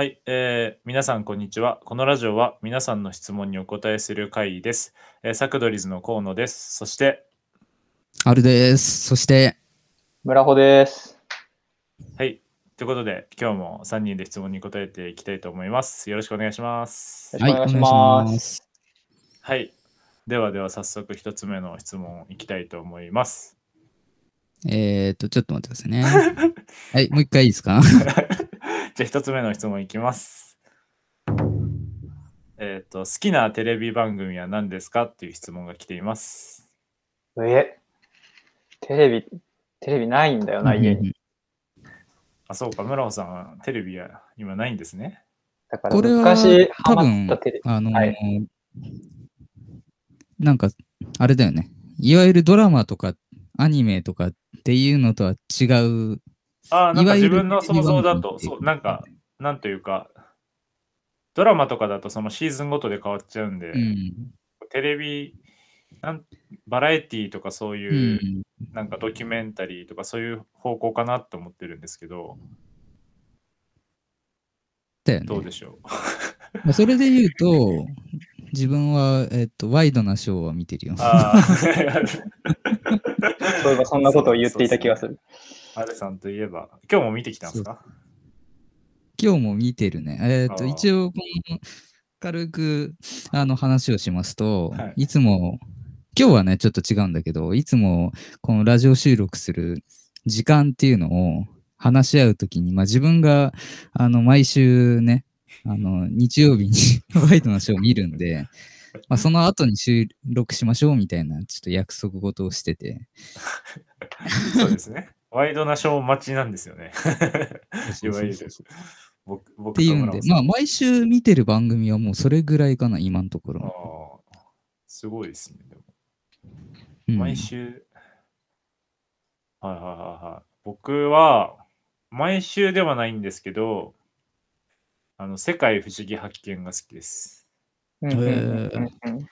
はい、えー皆さんこんにちは。このラジオは皆さんの質問にお答えする会です。えーサクドリズの河野です。そして、あるです。そして、村穂です。はい、ということで今日も3人で質問に答えていきたいと思います。よろしくお願いします。よろしくお願いしますす。はい、ではでは早速1つ目の質問いきたいと思います。えーっと、ちょっと待ってくださいね。はい、もう一回いいですか？じゃあ1つ目の質問いきます。えっ、と、好きなテレビ番組は何ですかっていう質問が来ています。え、テレビ、テレビないんだよな、家に。あ、そうか、村尾さんはテレビは今ないんですね。だからこれは昔ハマ多分ったテレビ。あのーはいなんか、あれだよね。いわゆるドラマとかアニメとかっていうのとは違う。あーなんか自分の想像だと、そう、なんか、なんというか、ドラマとかだとそのシーズンごとで変わっちゃうんで、うん。テレビなん、バラエティとかそうういう、ん、なんかドキュメンタリーとかそういう方向かなと思ってるんですけど、だよね。どうでしょう？まあそれで言うと、自分は、えっと、ワイドなショーは見てるよ。ああ、そういえばそんなことを言っていた気がする。アルさんといえば、今日も見てきたんですか？今日も見てるね。えっ、と、一応、この軽くあの話をしますと、はい。い、つも、今日はね、ちょっと違うんだけど、いつもこのラジオ収録する時間っていうのを話し合うときに、まあ、自分があの毎週ね、あの日曜日に ワイドなショーを見るんで、まあ、その後に収録しましょうみたいなちょっと約束事をしてて、そうですね。ワイドなショー待ちなんですよね。いわゆる。僕僕っていうんで、まあ、毎週見てる番組はもうそれぐらいかな、今のとこあろ。あーすごいですね。でもうん毎週、はいはいはいはい。僕は、毎週ではないんですけど、あの、世界不思議発見が好きです。うんうんうんうん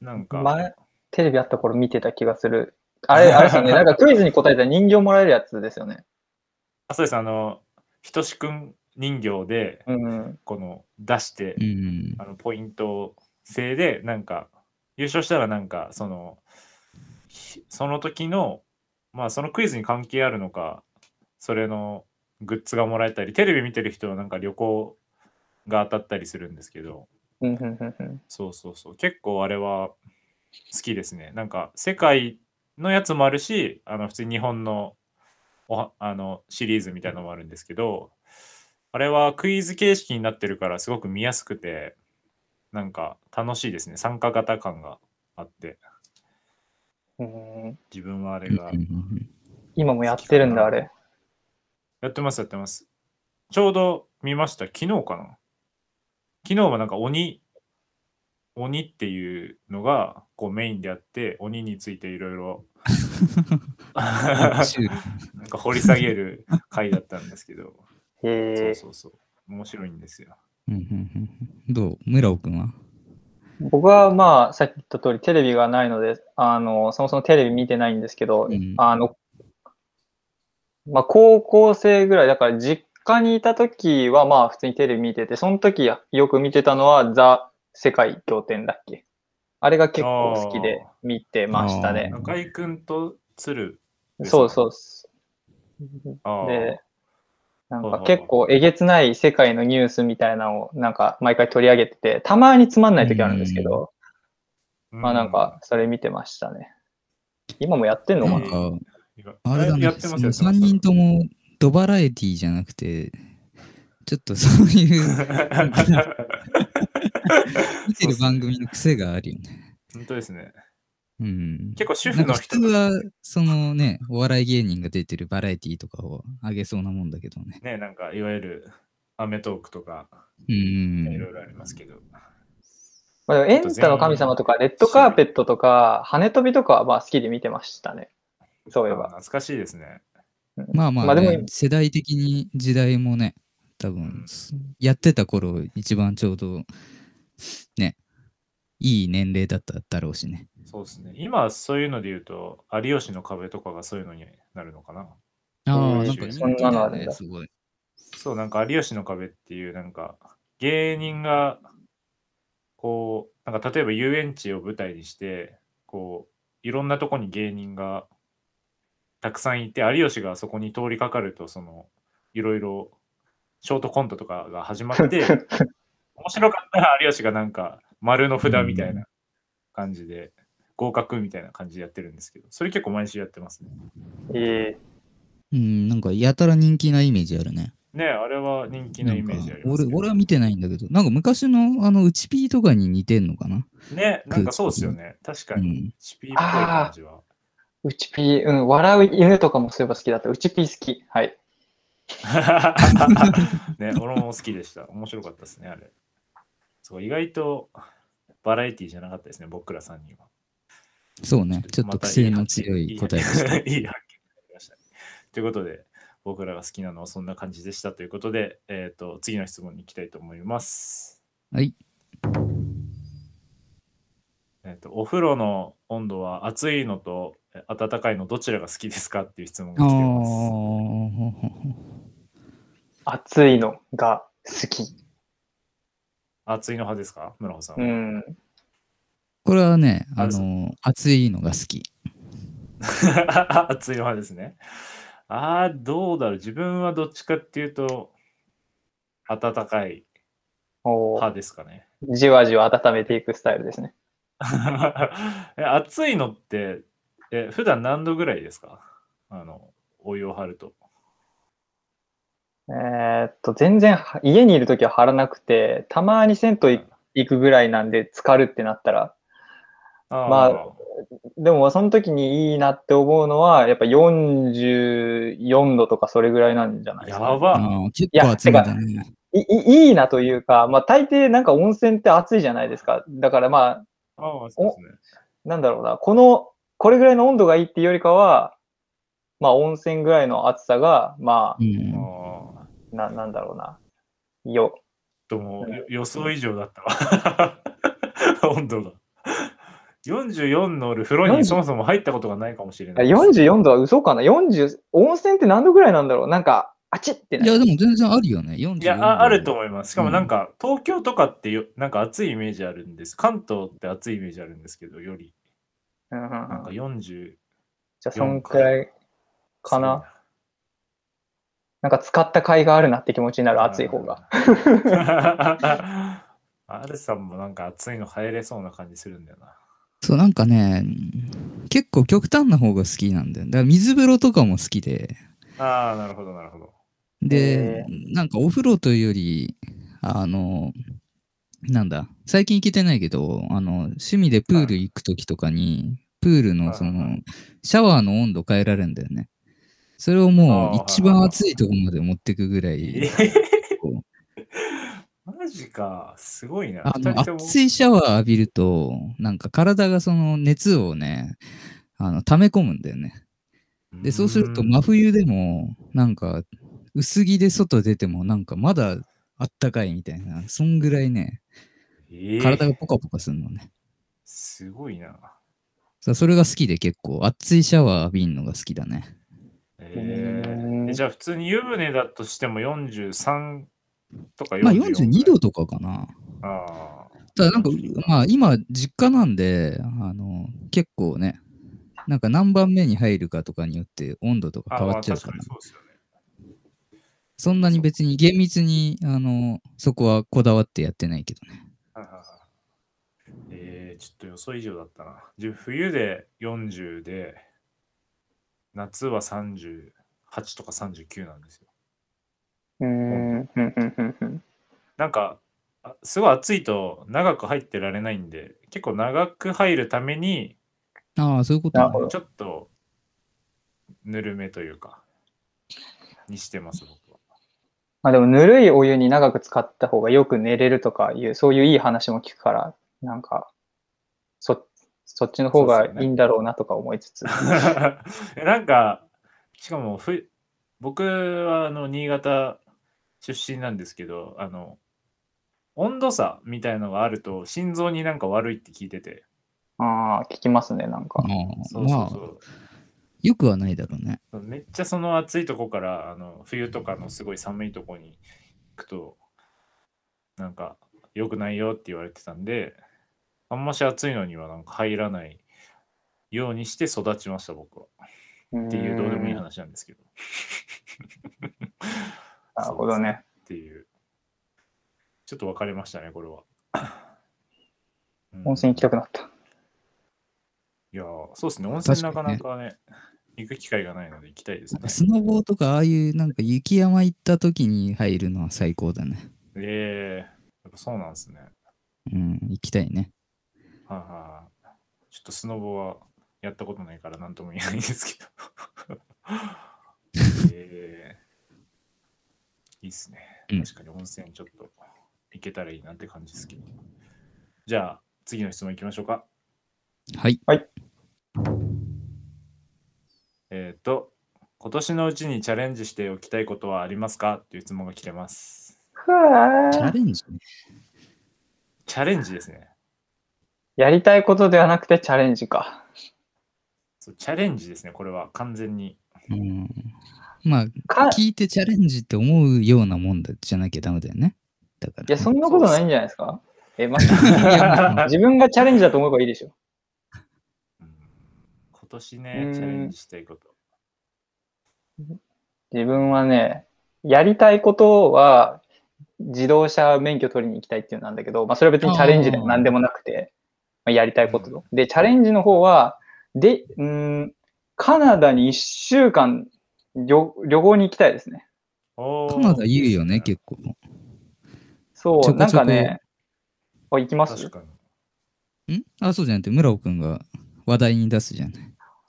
なんか、前、テレビあった頃見てた気がする。あれ、あれですよね。なんかクイズに答えたら人形もらえるやつですよね。あそうです、あの、ひとしくん人形で、うんうん。この、出して、うんあのポイント制でなんか優勝したらなんかそのひその時のまあそのクイズに関係あるのかそれのグッズがもらえたりテレビ見てる人はなんか旅行が当たったりするんですけどうんうんうんうんそうそうそう結構あれは好きですねなんか世界のやつもあるしあの普通に日本のおはあのシリーズみたいなのもあるんですけどあれはクイズ形式になってるからすごく見やすくてなんか楽しいですね。参加型感があって。うん。自分はあれが今もやってるんだ、あれ。やってますやってます。ちょうど見ました。昨日かな？昨日はなんか鬼鬼っていうのがこうメインであって鬼についていろいろ なんか掘り下げる回だったんですけど、へえ。そうそうそう。面白いんですよ。うんうんうんどう？村尾くんは？僕はまあ、さっき言った通りテレビがないので、あの、そもそもテレビ見てないんですけど、うんあの、まあ、高校生ぐらい、だから実家にいた時はまあ、普通にテレビ見てて、その時よく見てたのは、ザ・世界仰天だっけ？あれが結構好きで見てましたね。中居くんと鶴ですかそうそうで、なんか結構えげつない世界のニュースみたいなのをなんか毎回取り上げてて、たまにつまんない時あるんですけど、まあなんか、それ見てましたね。今もやってんのかな？あれだねやってますやって3ます。人ともドバラエティじゃなくて、ちょっとそういう 見てる番組の癖があるよね。本当ですね。うん。結構主なんか普婦の人通は、そのね、お笑い芸人が出てるバラエティとかを上げそうなもんだけどね。ね、なんかいわゆるアメトークとかうんいろいろありますけど。まあ、でもエンタの神様とか、レッドカーペットとか、羽飛びとかはまあ好きで見てましたね。そういえば。あ懐かしいですね。うんまあまあ、まあでねも、世代的に時代もね、多分、やってた頃一番ちょうど、ね、いい年齢だっただろうしね。そうですね。今そういうので言うと、有吉の壁とかがそういうのになるのかな。ああ、うんなんかそんなのあるんだすごい。そう、なんか有吉の壁っていう、なんか芸人が、こう、なんか例えば遊園地を舞台にして、こう、いろんなとこに芸人がたくさんいて、有吉がそこに通りかかると、その、いろいろショートコントとかが始まって、面白かったら有吉がなんか丸の札みたいな感じで、合格みたいな感じでやってるんですけど、それ結構毎週やってますね。えうん、なんかやたら人気なイメージあるね。ねあれは人気なイメージあります俺俺は見てないんだけど、なんか昔のあの、うちピーとかに似てんのかな？ね、なんかそうですよね。確かに。うんチピーっぽい感じは。うちピー、うん、笑う犬とかもそういえば好きだった。うちピー好き。はい。ね、俺も好きでした。面白かったですね、あれ。そう、意外とバラエティじゃなかったですね、僕ら3人は。そうね。ちょっと癖の強い答えでした。いい発見いい発見がありましたね。ということで、僕らが好きなのはそんな感じでしたということで、えっ、と、次の質問に行きたいと思います。はい。えっ、と、お風呂の温度は暑いのとえ暖かいのどちらが好きですかっていう質問があ来てます。あ。暑いのが好き。暑いの派ですか？村穂さんうは。ん。これはね、ああるの、熱いのが好き。暑いの派ですね。ああ、どうだろう。自分はどっちかっていうと、暖かいおー派ですかね。じわじわ温めていくスタイルですね。え暑いのってえ、普段何度ぐらいですか？あの、お湯を張ると。えーっと、全然は家にいるときは張らなくて、たまに銭湯行くぐらいなんで浸かるってなったら、あーまあでもその時にいいなって思うのは、やっぱ44度とかそれぐらいなんじゃないですか、やば結構熱めだね。いいいいなというか、まあ大抵なんか温泉って暑いじゃないですか。だからまあ、ああ、そうですね。なんだろうな、この、これぐらいの温度がいいっていうよりかは、まあ温泉ぐらいの暑さが、まうん。ななんだろうな、よ、ともよ予想以上だったわ。温度が。44の俺風呂にそもそも入ったことがないかもしれないです。44度は嘘かな ?40、温泉って何度ぐらいなんだろう？なんか、あちってないや、でも全然あるよね。44いやあ、あると思います。しかもうんなんか、東京とかってよなんか暑いイメージあるんです。関東って暑いイメージあるんですけど、より。うんうんうんなんか40。じゃあ、そんくらいかな？なんか使った甲斐があるなって気持ちになる、暑い方が。。アルさん。もなん。か暑いの入れそうな感じするん。だよな。そう、なん。かね、結構極端な方が好きなん。だよ。だから水風呂とかも好きで。ああ、なるほど、なるほど。で、なん。かお風呂というより、あの、なん。だ、最近行けてないけど、あの、趣味でプール行くときとかに、プールのその、シャワーの温度変えられるん。だよね。それをもう一番暑いところまで持ってくぐらえい、こマジか、すごいな。あの熱いシャワー浴びると、なんか体がその熱をね、あの溜め込むんだよね。で、そうするとん真冬でも、なんか薄着で外出ても、なんかまだあったかいみたいな、そんぐらいね、えー体がポカポカするのね。すごいな。さそれが好きで結構、熱いシャワー浴びんのが好きだね。えじゃあ普通に湯船だとしても43とか44まあ42度とかかな。あただなんか、まあ今、実家なんで、あの、結構ね、なんか何番目に入るかとかによって温度とあ。か変わっちゃうからそうですよね。そんなに別に厳密に、あの、そこはこだわってやってないけどね。えー、ちょっと予想以上だったな。じゅ冬で40で、夏は38とか39なんですよ。うーん、うん、うん、うんうん。なんか、あすごい暑いと長く入ってられないんで、結構長く入るために、ああ、そういうことちょっとぬるめというか、にしてます、僕は。まあでも、ぬるいお湯に長く使った方がよく寝れるとかいう、そういういい話も聞くから、なんか、そ、そっちの方がいいんだろうなとか思いつつ。えなんか、しかもふ、僕はあの新潟出身なんですけど、あの、温度差みたいのがあると心臓になんか悪いって聞いてて。ああ、聞きますね、なんか。ああそうそうまあそう。よくはないだろうね。めっちゃその暑いとこからあの冬とかのすごい寒いとこに行くとなんか良くないよって言われてたんであんまし暑いのにはなんか入らないようにして育ちました僕は。っていうどうでもいい話なんですけど。なるほどね。っていう。ちょっと分かりましたねこれは、うん。温泉行きたくなった。いやーそうですね。温泉なかなかね行く機会がないので行きたいですね。スノボーとかああいうなんか雪山行った時に入るのは最高だね。ええやっぱそうなんですね。うん、行きたいね。はいはいはい。ちょっとスノボはやったことないから何とも言えないんですけど。えー、いいっすね。うん確かに温泉ちょっと行けたらいいなって感じですけど。じゃあ次の質問いきましょうか。はい。えっ、と、今年のうちにチャレンジしておきたいことはありますか？っていう質問が来てます。チャレンジ？ね。チャレンジですね。やりたいことではなくてチャレンジか。そうチャレンジですね、これは完全に。うん。まあ、か聞いてチャレンジって思うようなもんだじゃなきゃダメだよね。だから、いや、そんなことないんじゃないですかえ、まじや自分がチャレンジだと思えばいいでしょ。うん今年うね、んチャレンジしたいこと。自分はね、やりたいことは、自動車免許取りに行きたいっていうのなんだけど、まあ、それは別にチャレンジでも何でもなくて、まあ、やりたいことと。で、チャレンジの方は、で、うーん、カナダに1週間旅旅行に行きたいですね。カナダいいっす結構。そう、なんかね、あ、行きます？確かに。ん？あ、そうじゃなくて、村尾くんが話題に出すじゃない。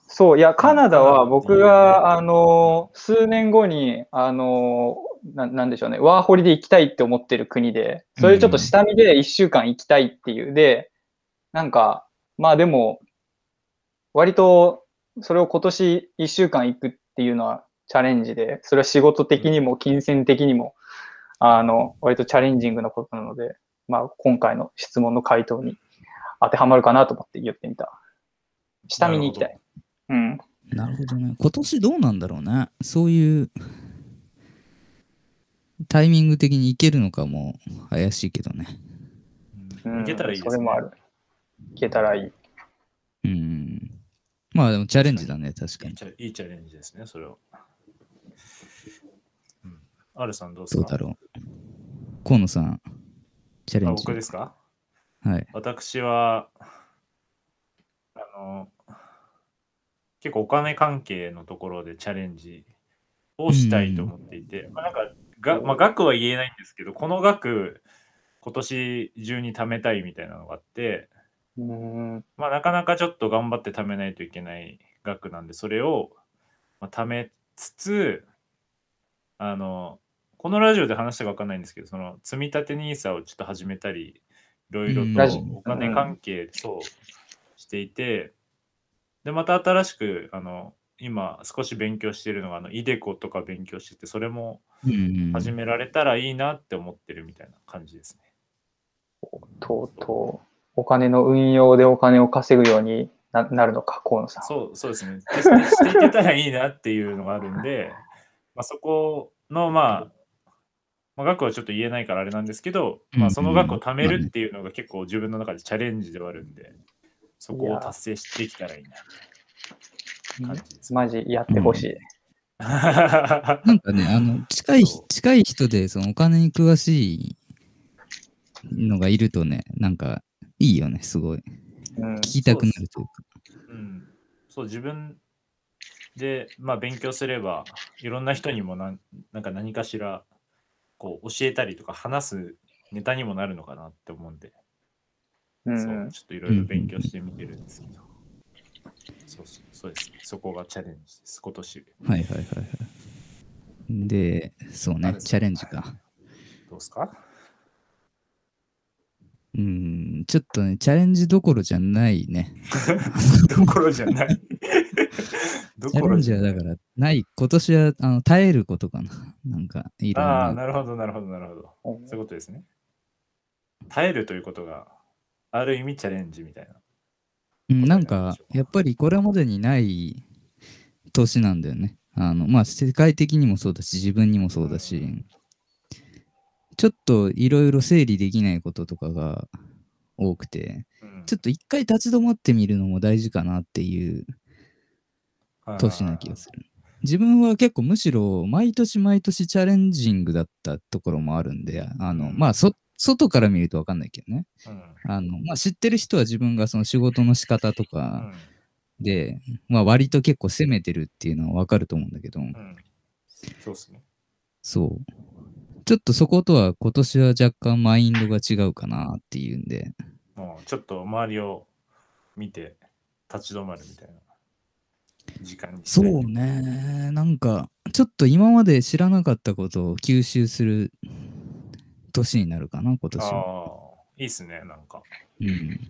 そう、いや、カナダは僕が、あの、数年後に、あの、ななんでしょうね、ワーホリで行きたいって思ってる国で、それちょっと下見で1週間行きたいっていう。で、なんか、まあでも、割と、それを今年1週間行くっていうのはチャレンジで、それは仕事的にも金銭的にも、あの、割とチャレンジングなことなので、まあ今回の質問の回答に当てはまるかなと思って言ってみた。下見に行きたい。うん。なるほどね。今年どうなんだろうね。そういうタイミング的にいけるのかも怪しいけどね。うんいけたらいいですね。それもある。いけたらいい。うん。まあでもチャレンジだね、確かに。いいチャいいチャレンジですね、それは。うん。アルさんどうですか？どうだろう。河野さん、チャレあンジ。僕ですか？はい。私は、あの、結構お金関係のところでチャレンジをしたいと思っていて、まあ、なんかが、まあ、額は言えないんですけど、この額、今年中に貯めたいみたいなのがあって、うん。まあ、なかなかちょっと頑張って貯めないといけない額なんで、それを、まあ、貯めつつ、あの、このラジオで話したか分かんないんですけど、その積み立て NISA をちょっと始めたり、いろいろとお金関係、そう、していて、で、また新しく、あの、今少し勉強しているのが、あの、イデコとか勉強してて、それもうん始められたらいいなって思ってるみたいな感じですね。とうとう、お金の運用でお金を稼ぐようにななるのか、河野さん。そうそうですね。でしていけたらいいなっていうのがあるんで、まあ、そこの、まあ、まあ、額はちょっと言えないからあれなんですけど、まあ、その額を貯めるっていうのが結構自分の中でチャレンジではあるんで、そこを達成してできたらいいな感じです。マジやってほしい。なんかね、あの、近い近い人で、そのお金に詳しいのがいるとね、なんか、いいよね、すごい。うん聞きたくなるというか。うん、そう自分で、まあ、勉強すればいろんな人にもなんなんか何かしらこう教えたりとか話すネタにもなるのかなって思うんで、うそうんちょっといろいろ勉強してみてるんですけど、そうそうそうです。そこがチャレンジです。今年。はいはいはいはい。で、そうね、チャレンジか。どうですか？うん、ちょっとね、チャレンジどころじゃないね。どころじゃないど チャレンジころじゃないはだから、ない。今年はあの耐えることかな。なんか、いろんああな。なるほどなるほどなるほどそういうことですね耐えるということがある意味チャレンジみたいなうん、なんかやっぱりこれまでにない年なんだよね。あの、まあ、世界的にもそうだし、自分にもそうだし、ちょっといろいろ整理できないこととかが多くて、うんちょっと一回立ち止まってみるのも大事かなっていうはい年な気がする。自分は結構むしろ毎年毎年チャレンジングだったところもあるんで、あの、うんまあ、そ、外から見るとわかんないけどね。うんあの、まあ、知ってる人は自分がその仕事の仕方とうかんで、まあ、割と結構攻めてるっていうのはわかると思うんだけど、うんそうっすね。そう。ちょっとそことは今年は若干マインドが違うかなっていうんで、もうちょっと周りを見て立ち止まるみたいな時間にそうね。なんか、ちょっと今まで知らなかったことを吸収する年になるかな、今年は。ああ、いいっすね、なんか。うん。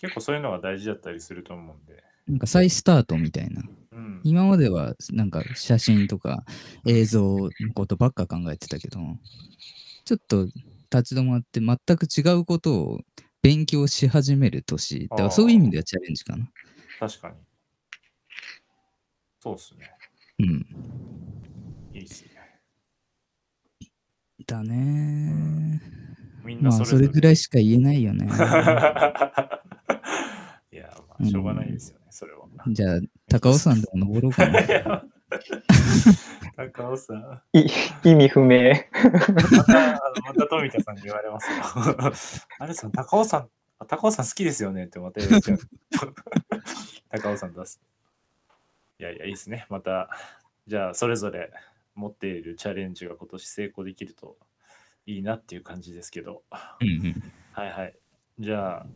結構そういうのが大事だったりすると思うんで。なんか再スタートみたいな。うん。今まではなんか写真とか映像のことばっか考えてたけど、ちょっと立ち止まって全く違うことを勉強し始める年。だからそういう意味ではチャレンジかな。確かに。そうっすね。うん。いいっすね。だね。みんなまあそれぞれ。それぐらいしか言えないよね。いや、まあ、しょうがないですよね、それは。じゃあ、高尾山でも登ろうかな。高尾さん。い意味不明。また、また富田さんに言われますよ。あれさん、高尾さん、あ高尾さん好きですよね？ってまた言われちゃう。高尾さん出す。いやいや、いいですね。また、じゃあ、それぞれ持っているチャレンジが今年成功できるといいなっていう感じですけど。うんうん。はいはい。じゃあ、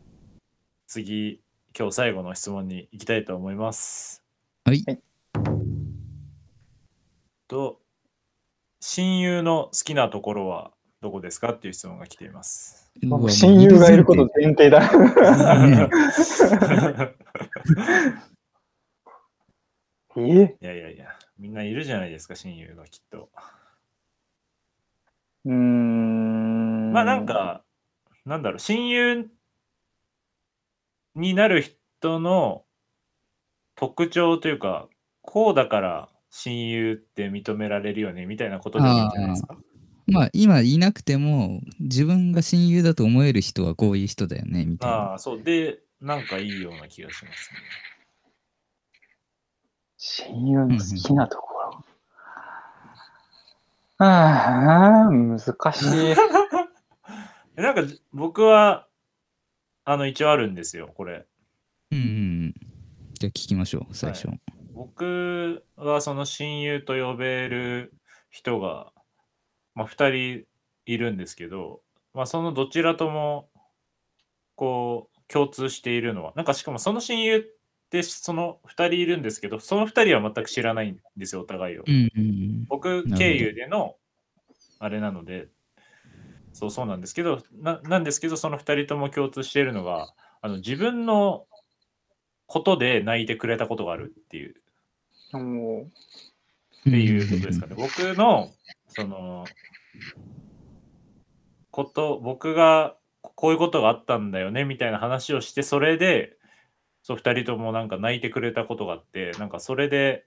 次、今日最後の質問に行きたいと思います。はい。と、親友の好きなところはどこですかっていう質問が来ています。親友がいること前提だ。ねえ いやいやいや、みんないるじゃないですか、親友がきっと。うーん。まあなん、か、なんだろう、親友になる人の特徴というか、こうだから親友って認められるよねみたいなことでもいいんじゃないですか。まあ今いなくても自分が親友だと思える人はこういう人だよねみたいな。ああ、そう。で、なんかいいような気がしますね。親友の好きなところ。ああ、難しい。え なんか僕は、あの、一応あるんですよ、これ。うんうん。じゃあ聞きましょう、最初。僕はその親友と呼べる人が、まあ、2人いるんですけど、まあ、そのどちらともこう共通しているのはなんかしかもその親友ってその2人いるんですけどその2人は全く知らないんですよお互いを。うんうん僕ど経由でのあれなのでそうそうなんですけどななんですけどその2人とも共通しているのがあの自分のことで泣いてくれたことがあるっていう。っていうことですかね。僕の、その、こと、僕がこういうことがあったんだよねみたいな話をして、それで、そう、二人ともなんか泣いてくれたことがあって、なんかそれで、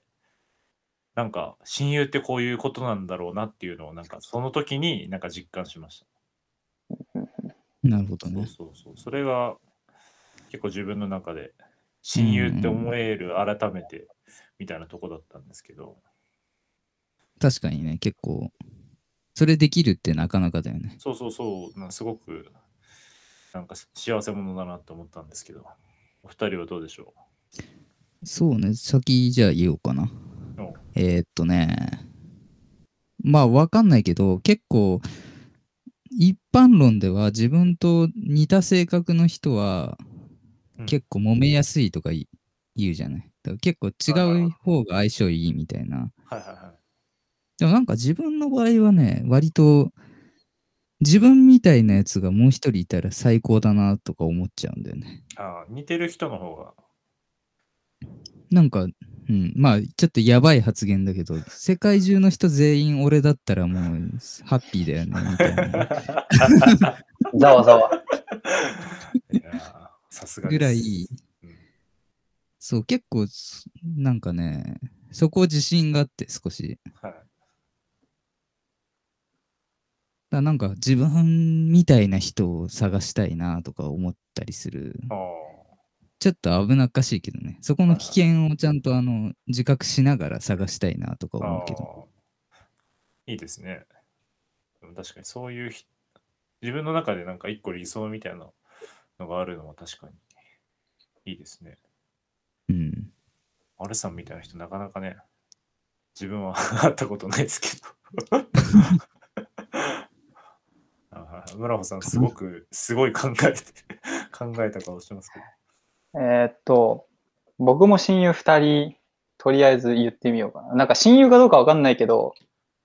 なんか親友ってこういうことなんだろうなっていうのを、なんかその時になんか実感しました。そうなるほどね。そうそう。それが結構自分の中で親友って思える改めてみたいなとこだったんですけど。確かにね、結構、それできるってなかなかだよね。そうそうそう、なすごくなんか幸せ者だなと思ったんですけど、お二人はどうでしょそうね、先じゃあ言おうかな。えーっとね、まあわかんないけど、結構、一般論では自分と似た性格の人はうん結構揉めやすいとかい言うじゃない。だから結構違う方が相性いいみたいな。はいはいはい。でもなんか自分の場合はね、割と自分みたいなやつがもう一人いたら最高だなとか思っちゃうんだよね。ああ、似てる人の方が。なんか、うん、まあちょっとやばい発言だけど、世界中の人全員俺だったらもうハッピーだよね、みたいな。ざわざわ。さすが。ぐらいうんそう、結構、なんかね、そこ自信があって少し。はい。だなんか自分みたいな人を探したいなとか思ったりする。あちょっと危なっかしいけどね。そこの危険をちゃんとあの自覚しながら探したいなとかあ。思うけど。いいですね。でも確かにそういうひ自分の中でなんか一個理想みたいなのがあるのは確かにいいですね。うん。マルさんみたいな人なかなかね、自分は 会ったことないですけど。村穂さん、すごく、すごい考えて、考えた顔してますけど。えーっと、僕も親友二人、とりあえず言ってみようかな。なんか親友かどうかわかんないけど、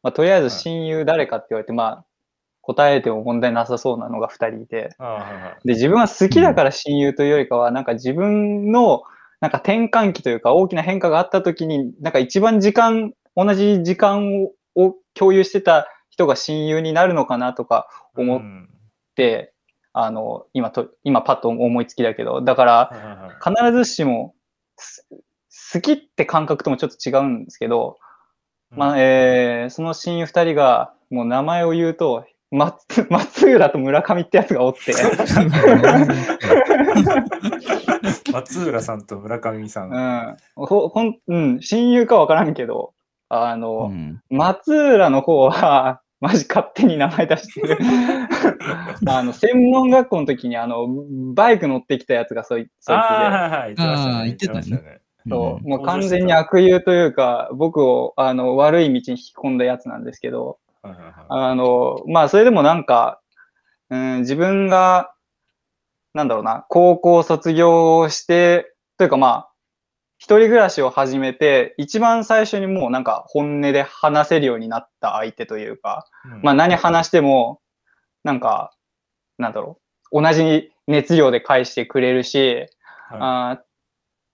まあ、とりあえず親友誰かって言われて、まあ、答えても問題なさそうなのが二人いて。で、自分は好きだから親友というよりかは、なんか自分の、なんか転換期というか大きな変化があった時に、なんか一番時間、同じ時間をを共有してた人が親友になるのかなとか思っうん。て、あの、今と、今パッと思いつきだけど、だから、必ずしもす好きって感覚ともちょっと違うんですけど、まあえーその親友二人がもう名前を言うと松松浦と村上ってやつがおって。松浦さんと村上さん。うん。ほほん、うん、親友かわからんけどあうの、ん。松浦の方はマジ勝手に名前出してる。あの専門学校の時にあのバイク乗ってきたやつがそいそいつで。ああ、はいはい。言ってましたね。言ってたね。ましたね。そう、もう完全に悪友というか、僕をあの悪い道に引き込んだやつなんですけど、あの、まあ、それでもなんか、うん、自分が、なんだろうな、高校卒業して、というかまあ、一人暮らしを始めて、一番最初にもうなんか本音で話せるようになった相手というか、うん。まあ何話しても、なんか、なんだろう、同じ熱量で返してくれるし、はあ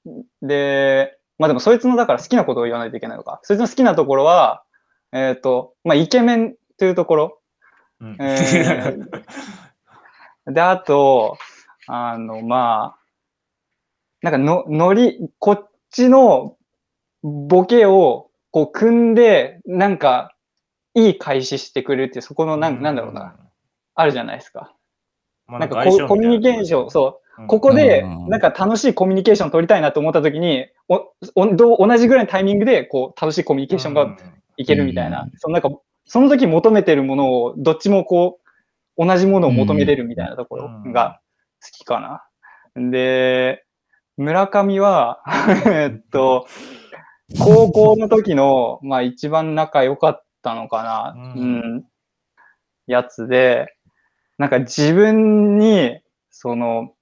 ーで、まあでもそいつのだから好きなことを言わないといけないのか。そいつの好きなところは、えっ、と、まあイケメンというところ。いうん。え で、あと、あの、まあ、なんかの、ノリ、こっちのボケをこう組んで、なんか、いい開始してくれるっていう、そこのなん、なんだろうな、。あるじゃないですか。まあなんかココミュニケーション、そう、うん。ここでうん、なんか楽しいコミュニケーション取りたいなと思った時に、おおどう同じぐらいのタイミングで、こう、楽しいコミュニケーションがいけるみたいな、うん。そのなんか、その時求めてるものを、どっちもこう、同じものを求めれるみたいなところが好きかな。で、村上は、えっと、高校の時の、まあ一番仲良かったのかな、ううんん、やつで、なんか自分に、その、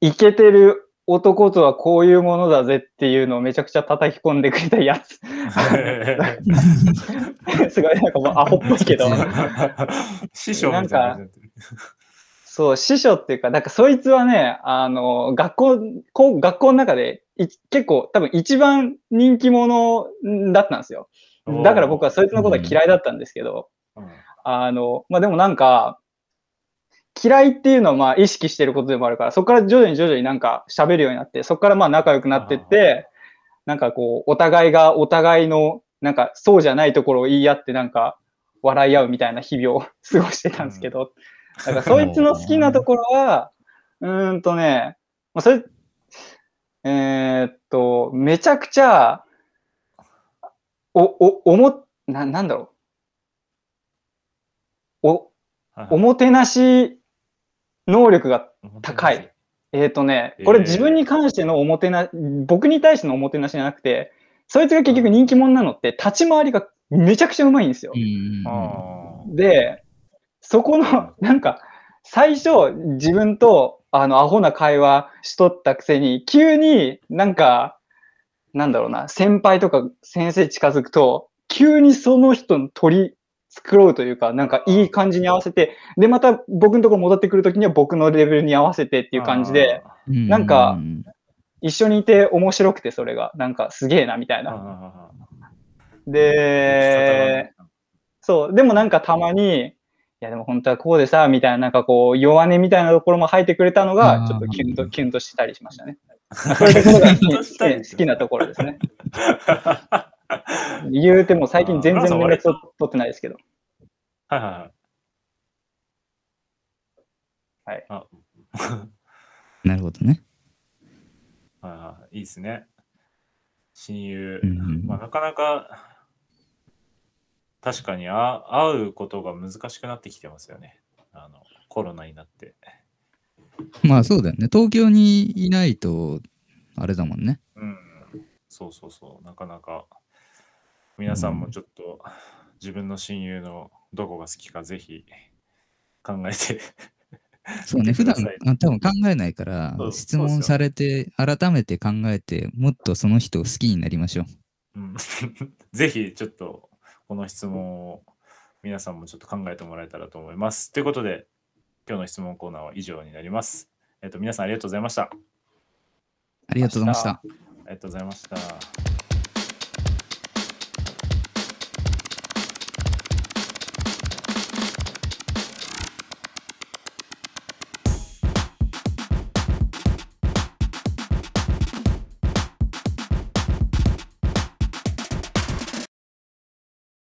イケてる男とはこういうものだぜっていうのをめちゃくちゃ叩き込んでくれたやつ。すごいなんかもうアホっぽいけど。師匠みたいな。そう、師匠っていうか、なんかそいつはね、あの、学校、こう学校の中でい結構多分一番人気者だったんですよ。だから僕はそいつのことは嫌いだったんですけど、うんあの、まあ、でもなんか、嫌いっていうのはまあ意識してることでもあるから、そこから徐々に徐々になんか喋るようになって、そこからまあ仲良くなってって、なんかこう、お互いがお互いの、なんかそうじゃないところを言い合ってなんか笑い合うみたいな日々を 過ごしてたんですけど、だからそいつの好きなところは、うーんとね、まあ、それ、えーっと、めちゃくちゃ、お、お、おも、な、なんだろう。お、はい。おもてなし能力が高い。えっ、とね、これ自分に関してのおもてな、僕に対してのおもてなしじゃなくて、そいつが結局人気者なのって立ち回りがめちゃくちゃうまいんですよ。で、そこの、なんか、最初自分とあのアホな会話しとったくせに、急になんか、なんだろうな、先輩とか先生近づくと、急にその人の取り繕うというか、なんかいい感じに合わせて、で、また僕のところ戻ってくるときには僕のレベルに合わせてっていう感じで、、うんなんか一緒にいて面白くて、それが。なんかすげえな、みたいな。あで、そう、でもなんかたまに、いやでも本当はこうでさ、みたいな、なんかこう、弱音みたいなところも入ってくれたのが、ちょっとキュンと、キュンとしたりしましたね。そういうところが好きなところですね。言うても最近全然連絡取ってないですけど。はいはいはい。はい。あなるほどね。はいはい、いいですね。親友、うんうんまあ、なかなか確かにあ会うことが難しくなってきてますよね。あのコロナになって。まあそうだよね。東京にいないと、あれだもんね。うん、そうそうそう、なかなか皆さんもちょっと自分の親友のどこが好きかぜひ考えてそうね、普段多分考えないから質問されて、改めて考えて、もっとその人を好きになりましょう。うん ぜひちょっとこの質問を皆さんもちょっと考えてもらえたらと思います。ということで、今日の質問コーナーは以上になります。えっと、皆さんありがとうございました。あありがとうございました。りがとうございました。